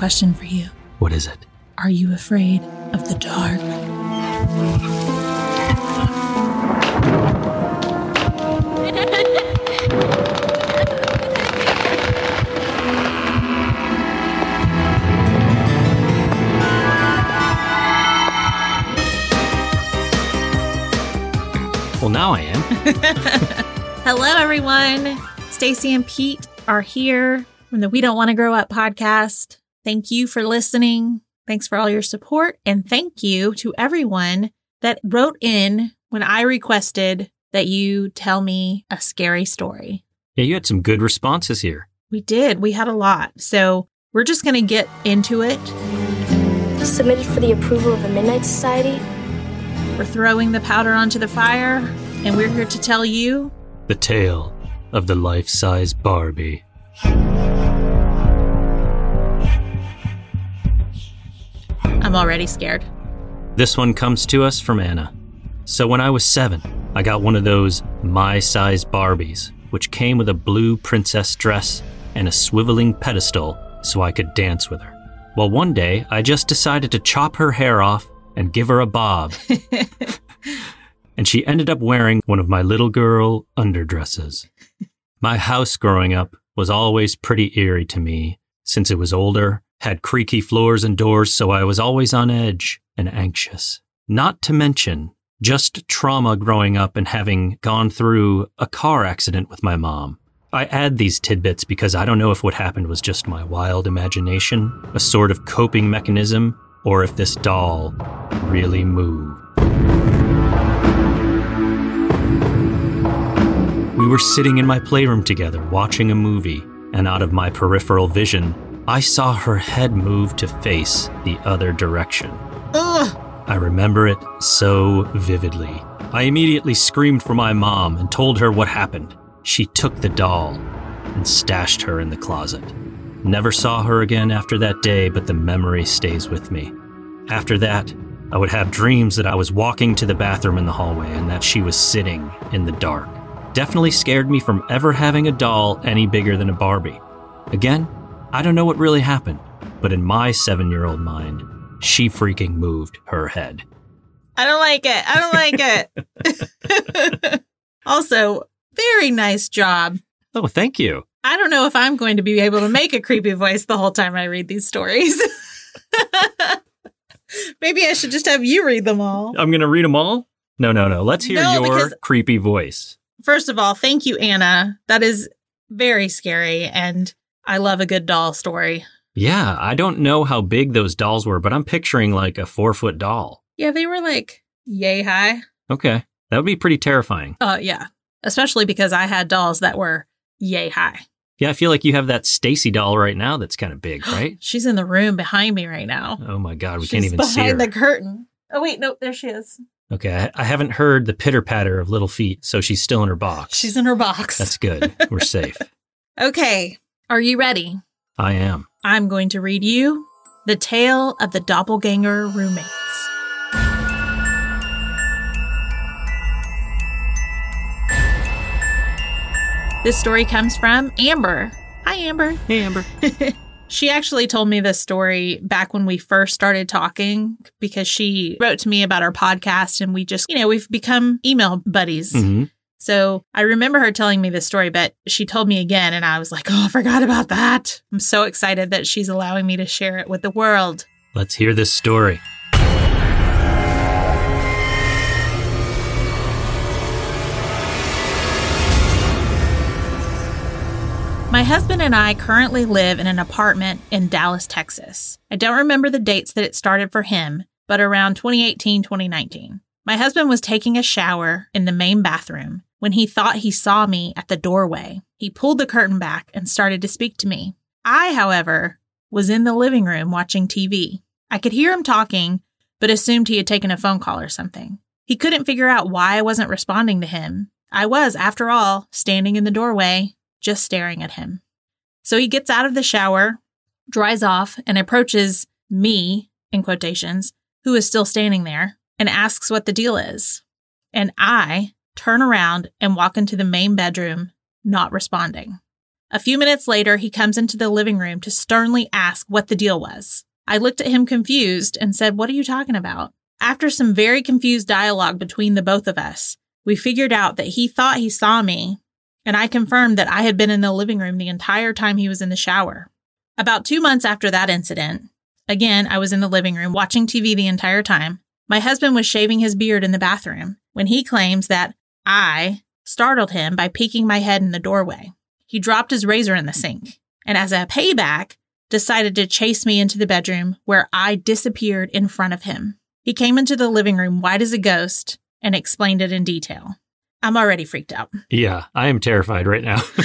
question for you. What is it? Are you afraid of the dark? Well, now I am. Hello, everyone. Stacy and Pete are here from the We Don't Want to Grow Up podcast. Thank you for listening. Thanks for all your support. And thank you to everyone that wrote in when I requested that you tell me a scary story. Yeah, you had some good responses here. We did. We had a lot. So we're just going to get into it. Submitted for the approval of the Midnight Society. We're throwing the powder onto the fire, and we're here to tell you The tale of the life size Barbie. I'm already scared. This one comes to us from Anna. So when I was seven, I got one of those my size Barbies, which came with a blue princess dress and a swiveling pedestal so I could dance with her. Well, one day I just decided to chop her hair off and give her a bob. and she ended up wearing one of my little girl underdresses. My house growing up was always pretty eerie to me since it was older, had creaky floors and doors, so I was always on edge and anxious. Not to mention just trauma growing up and having gone through a car accident with my mom. I add these tidbits because I don't know if what happened was just my wild imagination, a sort of coping mechanism, or if this doll really moved. We were sitting in my playroom together watching a movie, and out of my peripheral vision, I saw her head move to face the other direction. Ugh. I remember it so vividly. I immediately screamed for my mom and told her what happened. She took the doll and stashed her in the closet. Never saw her again after that day, but the memory stays with me. After that, I would have dreams that I was walking to the bathroom in the hallway and that she was sitting in the dark. Definitely scared me from ever having a doll any bigger than a Barbie. Again, I don't know what really happened, but in my seven year old mind, she freaking moved her head. I don't like it. I don't like it. also, very nice job. Oh, thank you. I don't know if I'm going to be able to make a creepy voice the whole time I read these stories. Maybe I should just have you read them all. I'm going to read them all? No, no, no. Let's hear No, your creepy voice. First of all, thank you, Anna. That is very scary, and I love a good doll story. Yeah, I don't know how big those dolls were, but I'm picturing like a four foot doll. Yeah, they were like yay high. Okay. That would be pretty terrifying. Uh, yeah, especially because I had dolls that were yay high. Yeah, I feel like you have that Stacy doll right now that's kind of big, right? She's in the room behind me right now. oh my God, we She's can't even see her. behind the curtain. Oh wait, no, there she is. okay, I, I haven't heard the pitter patter of little feet, so she's still in her box. She's in her box. That's good. We're safe. okay, are you ready? I am. I'm going to read you the tale of the doppelganger roommates. This story comes from Amber. Hi, Amber. Hey, Amber. She actually told me this story back when we first started talking because she wrote to me about our podcast and we just, you know, we've become email buddies. hmm So I remember her telling me this story, but she told me again and I was like, oh, I forgot about that. I'm so excited that she's allowing me to share it with the world. Let's hear this story. My husband and I currently live in an apartment in Dallas, Texas. I don't remember the dates that it started for him, but around 2018, 2019. My husband was taking a shower in the main bathroom when he thought he saw me at the doorway. He pulled the curtain back and started to speak to me. I, however, was in the living room watching TV. I could hear him talking, but assumed he had taken a phone call or something. He couldn't figure out why I wasn't responding to him. I was, after all, standing in the doorway, just staring at him. So he gets out of the shower, dries off, and approaches me, in quotations, who is still standing there, and asks what the deal is. And I turn around and walk into the main bedroom, not responding. A few minutes later, he comes into the living room to sternly ask what the deal was. I looked at him confused and said, What are you talking about? After some very confused dialogue between the both of us, we figured out that he thought he saw me, and I confirmed that I had been in the living room the entire time he was in the shower. About two months after that incident, again, I was in the living room watching TV the entire time. My husband was shaving his beard in the bathroom when he claims that I startled him by peeking my head in the doorway. He dropped his razor in the sink, and as a payback, decided to chase me into the bedroom where I disappeared in front of him. He came into the living room white as a ghost and explained it in detail. I'm already freaked out. Yeah, I am terrified right now.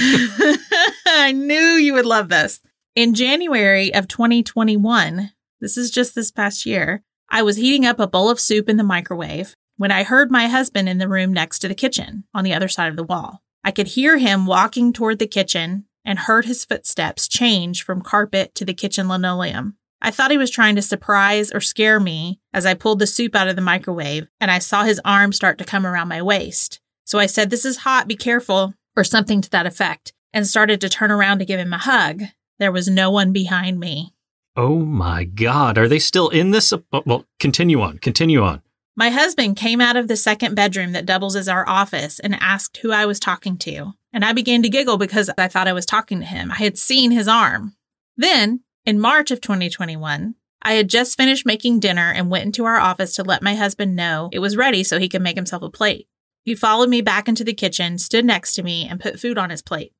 I knew you would love this. In January of 2021, this is just this past year, I was heating up a bowl of soup in the microwave when I heard my husband in the room next to the kitchen on the other side of the wall. I could hear him walking toward the kitchen and heard his footsteps change from carpet to the kitchen linoleum. I thought he was trying to surprise or scare me as I pulled the soup out of the microwave and I saw his arm start to come around my waist. So I said, This is hot, be careful, or something to that effect, and started to turn around to give him a hug. There was no one behind me. Oh my God. Are they still in this? Oh, well, continue on. Continue on. My husband came out of the second bedroom that doubles as our office and asked who I was talking to. And I began to giggle because I thought I was talking to him. I had seen his arm. Then, in March of 2021, I had just finished making dinner and went into our office to let my husband know it was ready so he could make himself a plate. He followed me back into the kitchen, stood next to me, and put food on his plate.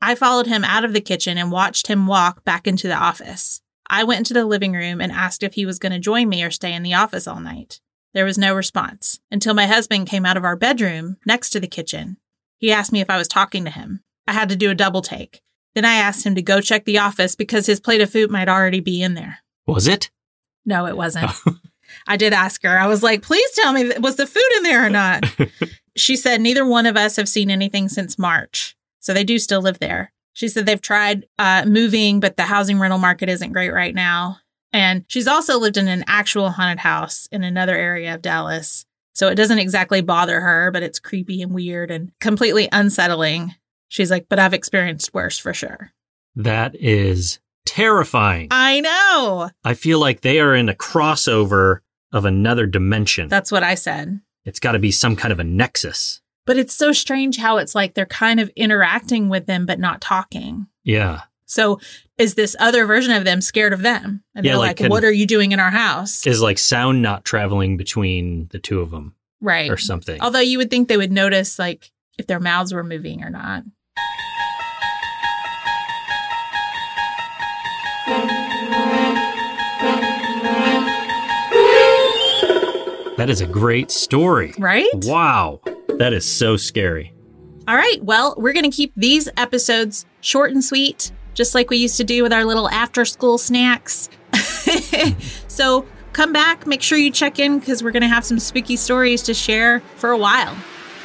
I followed him out of the kitchen and watched him walk back into the office. I went into the living room and asked if he was going to join me or stay in the office all night. There was no response until my husband came out of our bedroom next to the kitchen. He asked me if I was talking to him. I had to do a double take. Then I asked him to go check the office because his plate of food might already be in there. Was it? No, it wasn't. I did ask her. I was like, please tell me, was the food in there or not? she said, neither one of us have seen anything since March. So they do still live there. She said they've tried uh, moving, but the housing rental market isn't great right now. And she's also lived in an actual haunted house in another area of Dallas. So it doesn't exactly bother her, but it's creepy and weird and completely unsettling. She's like, but I've experienced worse for sure. That is terrifying. I know. I feel like they are in a crossover of another dimension. That's what I said. It's got to be some kind of a nexus. But it's so strange how it's like they're kind of interacting with them, but not talking. Yeah. So is this other version of them scared of them? And Yeah, they're like, like, what are you doing in our house? Is like sound not traveling between the two of them right. or something. Although you would think they would notice like if their mouths were moving or not. That is a great story. Right? Wow. That is so scary. All right. Well, we're going to keep these episodes short and sweet, just like we used to do with our little after school snacks. so come back, make sure you check in because we're going to have some spooky stories to share for a while.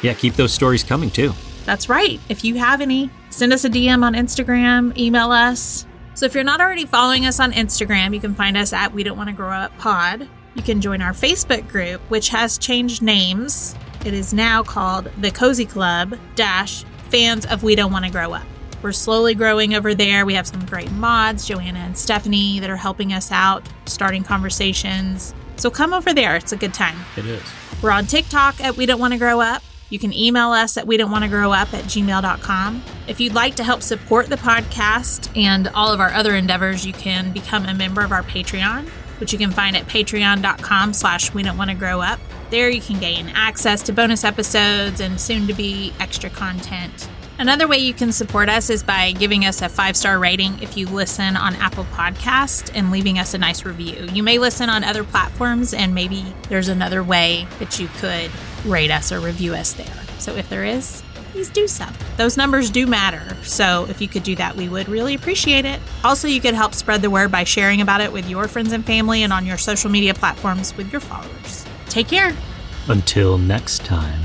Yeah, keep those stories coming too. That's right. If you have any, send us a DM on Instagram, email us. So if you're not already following us on Instagram, you can find us at We Don't Want to Grow Up Pod. You can join our Facebook group, which has changed names. It is now called the Cozy Club Dash Fans of We Don't Want to Grow Up. We're slowly growing over there. We have some great mods, Joanna and Stephanie, that are helping us out, starting conversations. So come over there. It's a good time. It is. We're on TikTok at We Don't Want to Grow Up. You can email us at we don't want to grow up at gmail.com. If you'd like to help support the podcast and all of our other endeavors, you can become a member of our Patreon, which you can find at patreon.com slash we don't want to grow up. There you can gain access to bonus episodes and soon to be extra content. Another way you can support us is by giving us a five star rating if you listen on Apple Podcast and leaving us a nice review. You may listen on other platforms, and maybe there's another way that you could rate us or review us there. So if there is, please do so. Those numbers do matter. So if you could do that, we would really appreciate it. Also, you could help spread the word by sharing about it with your friends and family and on your social media platforms with your followers. Take care. Until next time.